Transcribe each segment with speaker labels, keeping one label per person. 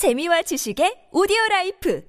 Speaker 1: 재미와 지식의 오디오 라이프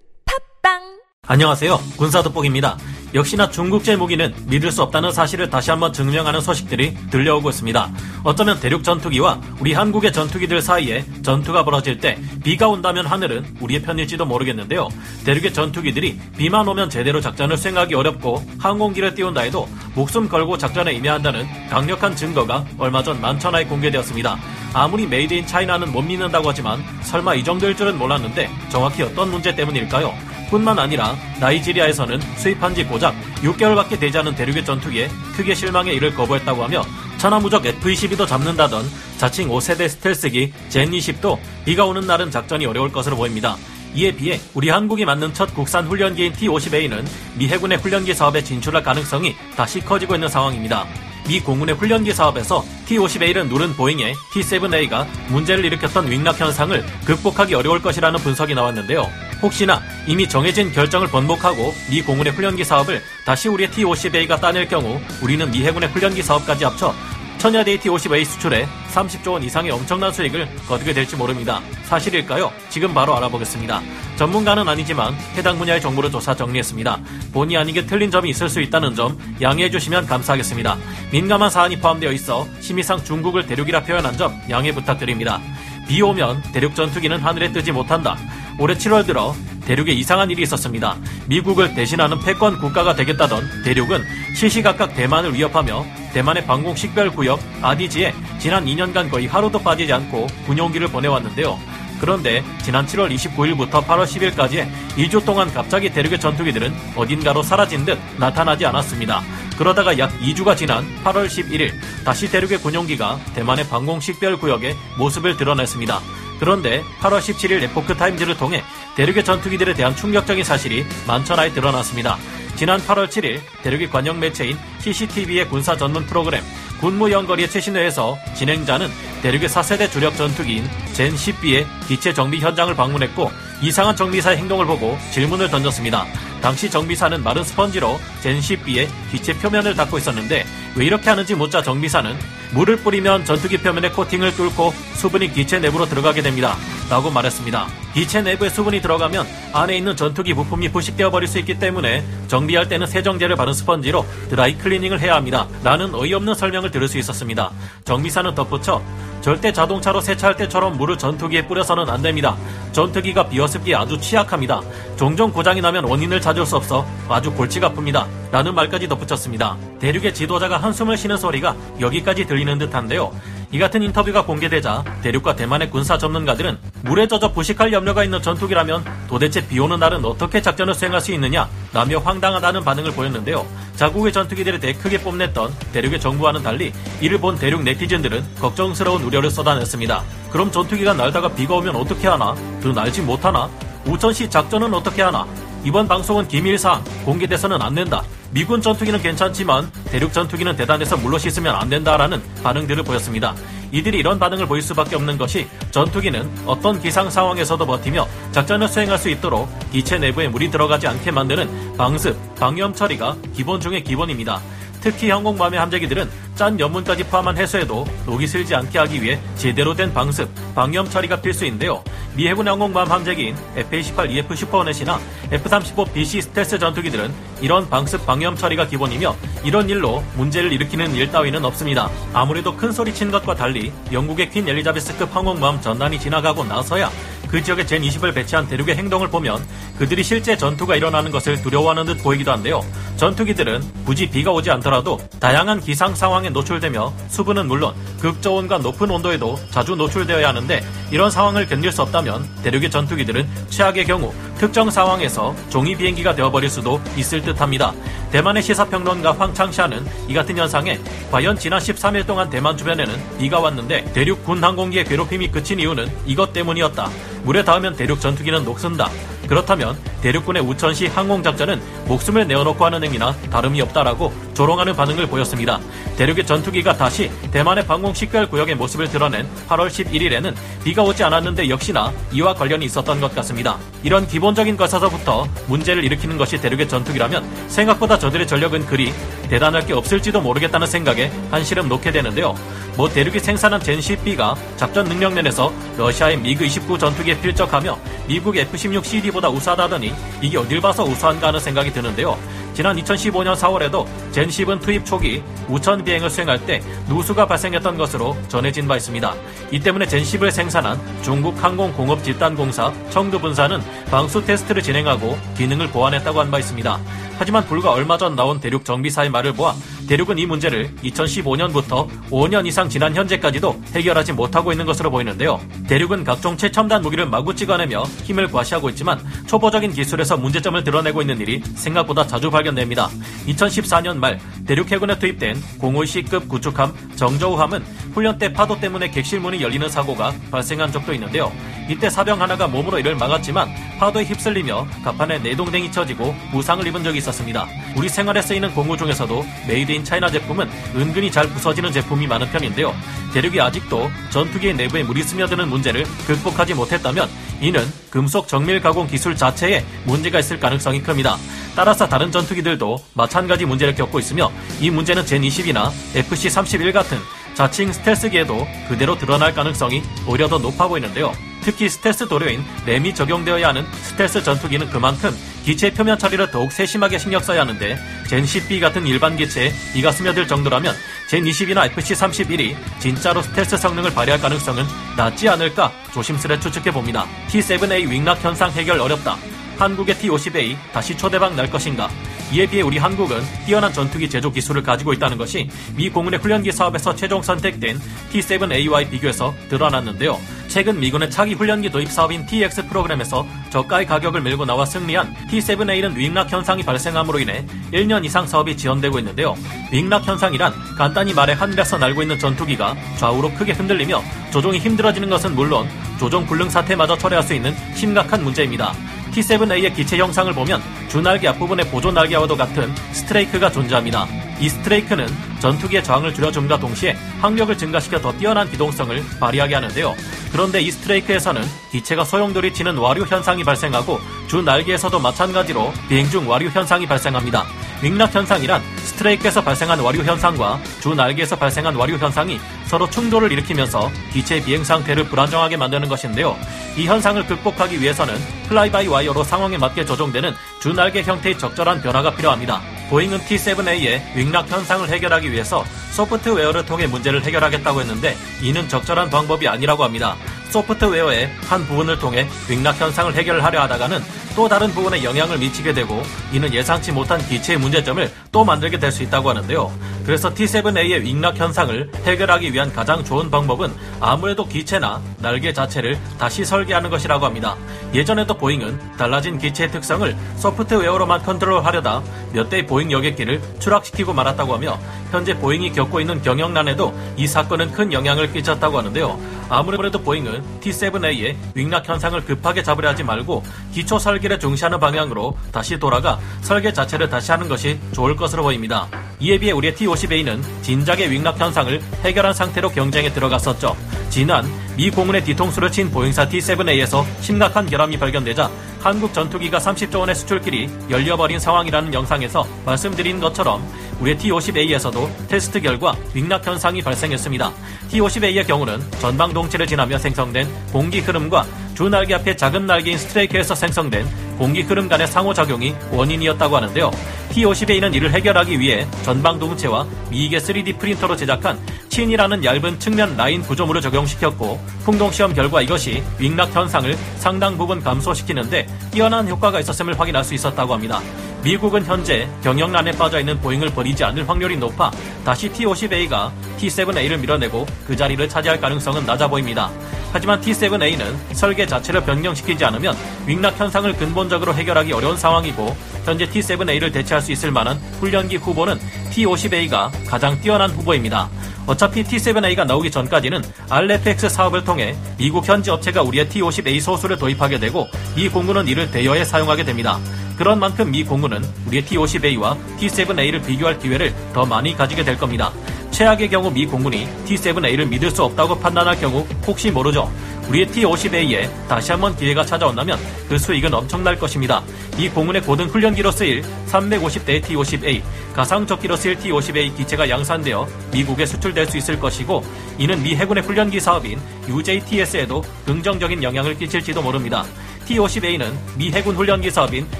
Speaker 1: 팟빵
Speaker 2: 안녕하세요. 군사 돋보기입니다. 역시나 중국제 무기는 믿을 수 없다는 사실을 다시 한번 증명하는 소식들이 들려오고 있습니다. 어쩌면 대륙 전투기와 우리 한국의 전투기들 사이에 전투가 벌어질 때 비가 온다면 하늘은 우리의 편일지도 모르겠는데요. 대륙의 전투기들이 비만 오면 제대로 작전을 수행하기 어렵고 항공기를 띄운다 해도 목숨 걸고 작전에 임해야 한다는 강력한 증거가 얼마 전 만천하에 공개되었습니다. 아무리 made in China는 못 믿는다고 하지만 설마 이 정도일 줄은 몰랐는데 정확히 어떤 문제 때문일까요? 뿐만 아니라 나이지리아에서는 수입한 지 고작 6개월밖에 되지 않은 대륙의 전투기에 크게 실망해 이를 거부했다고 하며 천하무적 F-22도 잡는다던 자칭 5세대 스텔스기 젠-20도 비가 오는 날은 작전이 어려울 것으로 보입니다. 이에 비해 우리 한국이 만든 첫 국산 훈련기인 T-50A는 미 해군의 훈련기 사업에 진출할 가능성이 다시 커지고 있는 상황입니다. 미 공군의 훈련기 사업에서 T-50A를 누른 보잉의 T-7A가 문제를 일으켰던 윙락 현상을 극복하기 어려울 것이라는 분석이 나왔는데요. 혹시나 이미 정해진 결정을 번복하고 미 공군의 훈련기 사업을 다시 우리의 T-50A가 따낼 경우 우리는 미 해군의 훈련기 사업까지 합쳐 천여대의 T-50A 수출에 30조 원 이상의 엄청난 수익을 거두게 될지 모릅니다. 사실일까요? 지금 바로 알아보겠습니다. 전문가는 아니지만 해당 분야의 정보를 조사 정리했습니다. 본의 아니게 틀린 점이 있을 수 있다는 점 양해해 주시면 감사하겠습니다. 민감한 사안이 포함되어 있어 심의상 중국을 대륙이라 표현한 점 양해 부탁드립니다. 비 오면 대륙 전투기는 하늘에 뜨지 못한다. 올해 7월 들어 대륙에 이상한 일이 있었습니다. 미국을 대신하는 패권 국가가 되겠다던 대륙은 시시각각 대만을 위협하며 대만의 방공 식별구역 아디지에 지난 2년간 거의 하루도 빠지지 않고 군용기를 보내왔는데요. 그런데 지난 7월 29일부터 8월 10일까지 2주 동안 갑자기 대륙의 전투기들은 어딘가로 사라진 듯 나타나지 않았습니다. 그러다가 약 2주가 지난 8월 11일 다시 대륙의 군용기가 대만의 방공 식별 구역에 모습을 드러냈습니다. 그런데 8월 17일 에포크 타임즈를 통해 대륙의 전투기들에 대한 충격적인 사실이 만천하에 드러났습니다. 지난 8월 7일 대륙의 관영 매체인 CCTV의 군사 전문 프로그램 군무 연거리의 최신회에서 진행자는 대륙의 4세대 주력 전투기인 젠 10B의 기체 정비 현장을 방문했고 이상한 정비사의 행동을 보고 질문을 던졌습니다. 당시 정비사는 마른 스펀지로 젠 10B의 기체 표면을 닦고 있었는데 왜 이렇게 하는지 묻자 정비사는 물을 뿌리면 전투기 표면의 코팅을 뚫고 수분이 기체 내부로 들어가게 됩니다. 라고 말했습니다. 기체 내부에 수분이 들어가면 안에 있는 전투기 부품이 부식되어 버릴 수 있기 때문에 정비할 때는 세정제를 바른 스펀지로 드라이 클리닝을 해야 합니다. 라는 어이없는 설명을 들을 수 있었습니다. 정비사는 덧붙여 절대 자동차로 세차할 때처럼 물을 전투기에 뿌려서는 안 됩니다. 전투기가 비어습기에 아주 취약합니다. 종종 고장이 나면 원인을 찾을 수 없어 아주 골치가 아픕니다. 라는 말까지 덧붙였습니다. 대륙의 지도자가 한숨을 쉬는 소리가 여기까지 들리는 듯한데요. 이 같은 인터뷰가 공개되자 대륙과 대만의 군사 전문가들은 물에 젖어 부식할 염려가 있는 전투기라면 도대체 비 오는 날은 어떻게 작전을 수행할 수 있느냐 라며 황당하다는 반응을 보였는데요. 자국의 전투기들에 대해 크게 뽐냈던 대륙의 정부와는 달리 이를 본 대륙 네티즌들은 걱정스러운 우려를 쏟아냈습니다. 그럼 전투기가 날다가 비가 오면 어떻게 하나? 그 날지 못하나? 우천시 작전은 어떻게 하나? 이번 방송은 기밀사항 공개돼서는 안 된다. 미군 전투기는 괜찮지만 대륙 전투기는 대단해서 물로 씻으면 안 된다라는 반응들을 보였습니다. 이들이 이런 반응을 보일 수밖에 없는 것이 전투기는 어떤 기상 상황에서도 버티며 작전을 수행할 수 있도록 기체 내부에 물이 들어가지 않게 만드는 방습, 방염 처리가 기본 중의 기본입니다. 특히 항공모함의 함재기들은 짠 염분까지 포함한 해수에도 녹이 슬지 않게 하기 위해 제대로 된 방습, 방염 처리가 필수인데요. 미 해군 항공모함 함재기인 F-18EF 슈퍼호넷이나 F-35BC 스텔스 전투기들은 이런 방습 방염 처리가 기본이며 이런 일로 문제를 일으키는 일 따위는 없습니다. 아무래도 큰 소리 친 것과 달리 영국의 퀸 엘리자베스급 항공모함 전단이 지나가고 나서야 그 지역에 젠 20을 배치한 대륙의 행동을 보면 그들이 실제 전투가 일어나는 것을 두려워하는 듯 보이기도 한데요. 전투기들은 굳이 비가 오지 않더라도 다양한 기상 상황에 노출되며 수분은 물론 극저온과 높은 온도에도 자주 노출되어야 하는데 이런 상황을 견딜 수 없다면 대륙의 전투기들은 최악의 경우 특정 상황에서 종이 비행기가 되어버릴 수도 있을 듯합니다. 대만의 시사평론가 황창샤는 이 같은 현상에 과연 지난 13일 동안 대만 주변에는 비가 왔는데 대륙 군 항공기의 괴롭힘이 그친 이유는 이것 때문이었다. 물에 닿으면 대륙 전투기는 녹슨다. 그렇다면 대륙군의 우천시 항공작전은 목숨을 내어놓고 하는 행위나 다름이 없다라고 조롱하는 반응을 보였습니다. 대륙의 전투기가 다시 대만의 방공 식별 구역의 모습을 드러낸 8월 11일에는 비가 오지 않았는데 역시나 이와 관련이 있었던 것 같습니다. 이런 기본적인 것에서부터 문제를 일으키는 것이 대륙의 전투기라면 생각보다 저들의 전력은 그리 대단할 게 없을지도 모르겠다는 생각에 한시름 놓게 되는데요. 뭐 대륙이 생산한 젠10B가 작전 능력 면에서 러시아의 미그 29 전투기에 필적하며 미국 F-16CD보다 우수하다더니 이게 어딜 봐서 우수한가 하는 생각이 드는데요. 지난 2015년 4월에도 젠10은 투입 초기 우천 비행을 수행할 때 누수가 발생했던 것으로 전해진 바 있습니다. 이 때문에 젠10을 생산한 중국 항공공업집단공사 청두분사는 방수 테스트를 진행하고 기능을 보완했다고 한 바 있습니다. 하지만 불과 얼마 전 나온 대륙 정비사의 말을 보아 대륙은 이 문제를 2015년부터 5년 이상 지난 현재까지도 해결하지 못하고 있는 것으로 보이는데요. 대륙은 각종 최첨단 무기를 마구 찍어내며 힘을 과시하고 있지만 초보적인 기술에서 문제점을 드러내고 있는 일이 생각보다 자주 발견됩니다. 2014년 말 대륙 해군에 투입된 05C급 구축함 정저우함은 훈련 때 파도 때문에 객실문이 열리는 사고가 발생한 적도 있는데요. 이때 사병 하나가 몸으로 이를 막았지만 파도에 휩쓸리며 갑판에 내동댕이 쳐지고 부상을 입은 적이 있었습니다. 우리 생활에 쓰이는 공구 중에서도 made in China 제품은 은근히 잘 부서지는 제품이 많은 편인데요. 대륙이 아직도 전투기의 내부에 물이 스며드는 문제를 극복하지 못했다면 이는 금속 정밀 가공 기술 자체에 문제가 있을 가능성이 큽니다. 따라서 다른 전투기들도 마찬가지 문제를 겪고 있으며 이 문제는 젠20이나 FC-31 같은 자칭 스텔스기에도 그대로 드러날 가능성이 오히려 더 높아 보이는데요. 특히 스텔스 도료인 RAM이 적용되어야 하는 스텔스 전투기는 그만큼 기체 표면 처리를 더욱 세심하게 신경 써야 하는데 젠 10B 같은 일반 기체에 이가 스며들 정도라면 젠 20이나 FC31이 진짜로 스텔스 성능을 발휘할 가능성은 낮지 않을까 조심스레 추측해 봅니다. T7A 윙락 현상 해결 어렵다. 한국의 T-50A 다시 초대박 날 것인가? 이에 비해 우리 한국은 뛰어난 전투기 제조 기술을 가지고 있다는 것이 미 공군의 훈련기 사업에서 최종 선택된 T-7A와의 비교에서 드러났는데요. 최근 미군의 차기 훈련기 도입 사업인 TX 프로그램에서 저가의 가격을 밀고 나와 승리한 T-7A는 윙락 현상이 발생함으로 인해 1년 이상 사업이 지연되고 있는데요. 윙락 현상이란 간단히 말해 하늘에서 날고 있는 전투기가 좌우로 크게 흔들리며 조종이 힘들어지는 것은 물론 조종 불능 사태마저 초래할 수 있는 심각한 문제입니다. T7A의 기체 형상을 보면 주날개 앞부분의 보조 날개와도 같은 스트레이크가 존재합니다. 이 스트레이크는 전투기의 저항을 줄여줌과 동시에 항력을 증가시켜 더 뛰어난 기동성을 발휘하게 하는데요. 그런데 이 스트레이크에서는 기체가 소용돌이 치는 와류 현상이 발생하고 주 날개에서도 마찬가지로 비행 중 와류 현상이 발생합니다. wing rock 현상이란 strake에서 발생한 와류 현상과 주 날개에서 발생한 와류 현상이 서로 충돌을 일으키면서 기체의 비행 상태를 불안정하게 만드는 것인데요. 이 현상을 극복하기 위해서는 fly-by-wire로 상황에 맞게 조종되는 주 날개 형태의 적절한 변화가 필요합니다. 보잉은 T7A의 wing rock 현상을 해결하기 위해서 소프트웨어를 통해 문제를 해결하겠다고 했는데 이는 적절한 방법이 아니라고 합니다. 소프트웨어의 한 부분을 통해 wing rock 현상을 해결하려 하다가는 또 다른 부분에 영향을 미치게 되고 이는 예상치 못한 기체의 문제점을 또 만들게 될 수 있다고 하는데요. 그래서 T7A의 wing rock 현상을 해결하기 위한 가장 좋은 방법은 아무래도 기체나 날개 자체를 다시 설계하는 것이라고 합니다. 예전에도 보잉은 달라진 기체의 특성을 소프트웨어로만 컨트롤하려다 몇 대의 보잉 여객기를 추락시키고 말았다고 하며 현재 보잉이 겪고 있는 경영난에도 이 사건은 큰 영향을 끼쳤다고 하는데요. 아무래도 보잉은 T7A의 wing rock 현상을 급하게 잡으려 하지 말고 기초 설계를 중시하는 방향으로 다시 돌아가 설계 자체를 다시 하는 것이 좋을 것으로 보입니다. 이에 비해 우리의 T-50A는 진작에 wing rock 현상을 해결한 상태로 경쟁에 들어갔었죠. 지난 미 공군의 뒤통수를 친 보잉사 T-7A에서 심각한 결함이 발견되자 한국 전투기가 30조 원의 수출길이 열려버린 상황이라는 영상에서 말씀드린 것처럼 우리의 T-50A에서도 테스트 결과 wing rock 현상이 발생했습니다. T-50A의 경우는 전방 동체를 지나며 생성된 공기 흐름과 주 날개 앞에 작은 날개인 strake에서 생성된 공기 흐름 간의 상호작용이 원인이었다고 하는데요. T-50A는 이를 해결하기 위해 전방 동체와 미개 3D 프린터로 제작한 chine이라는 얇은 측면 라인 구조물을 적용시켰고 풍동 시험 결과 이것이 wing rock 현상을 상당 부분 감소시키는데 뛰어난 효과가 있었음을 확인할 수 있었다고 합니다. 미국은 현재 경영난에 빠져 있는 보잉을 버리지 않을 확률이 높아 다시 T-50A가 T-7A를 밀어내고 그 자리를 차지할 가능성은 낮아 보입니다. 하지만 T-7A는 설계 자체를 변경시키지 않으면 윙락 현상을 근본적으로 해결하기 어려운 상황이고 현재 T-7A를 대체할 수 있을 만한 훈련기 후보는 T-50A가 가장 뛰어난 후보입니다. 어차피 T7A가 나오기 전까지는 RFX 사업을 통해 미국 현지 업체가 우리의 T50A 소수를 도입하게 되고 미 공군은 이를 대여해 사용하게 됩니다. 그런 만큼 미 공군은 우리의 T50A와 T7A를 비교할 기회를 더 많이 가지게 될 겁니다. 최악의 경우 미 공군이 T7A를 믿을 수 없다고 판단할 경우 혹시 모르죠. 우리의 T-50A에 다시 한번 기회가 찾아온다면 그 수익은 엄청날 것입니다. 이 공군의 고등 훈련기로 쓰일 350대 T-50A, 가상적기로 쓰일 T-50A 기체가 양산되어 미국에 수출될 수 있을 것이고 이는 미 해군의 훈련기 사업인 UJTS에도 긍정적인 영향을 끼칠지도 모릅니다. T-50A는 미 해군 훈련기 사업인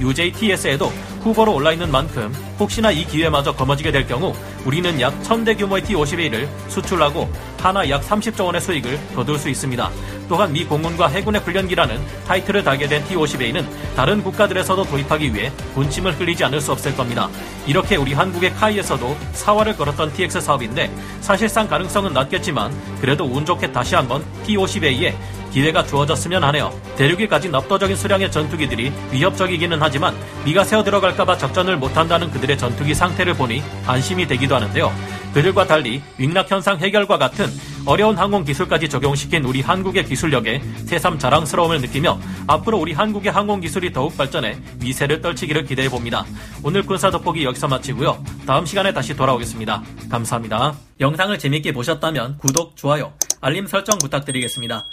Speaker 2: UJTS에도 후보로 올라있는 만큼 혹시나 이 기회마저 거머쥐게 될 경우 우리는 약 1000대 규모의 T-50A를 수출하고 하나 약 30조 원의 수익을 거둘 수 있습니다. 또한 미 공군과 해군의 훈련기라는 타이틀을 달게 된 T-50A는 다른 국가들에서도 도입하기 위해 군침을 흘리지 않을 수 없을 겁니다. 이렇게 우리 한국의 카이에서도 사활을 걸었던 TX 사업인데 사실상 가능성은 낮겠지만 그래도 운 좋게 다시 한번 T-50A에 기회가 주어졌으면 하네요. 대륙이 가진 압도적인 수량의 전투기들이 위협적이기는 하지만 미가 새어 들어갈까봐 작전을 못한다는 그들의 전투기 상태를 보니 안심이 되기도 하는데요. 그들과 달리 윙락 현상 해결과 같은 어려운 항공 기술까지 적용시킨 우리 한국의 기술력에 새삼 자랑스러움을 느끼며 앞으로 우리 한국의 항공 기술이 더욱 발전해 미세를 떨치기를 기대해 봅니다. 오늘 군사 돋보기 여기서 마치고요. 다음 시간에 다시 돌아오겠습니다. 감사합니다. 영상을 재밌게 보셨다면 구독, 좋아요, 알림 설정 부탁드리겠습니다.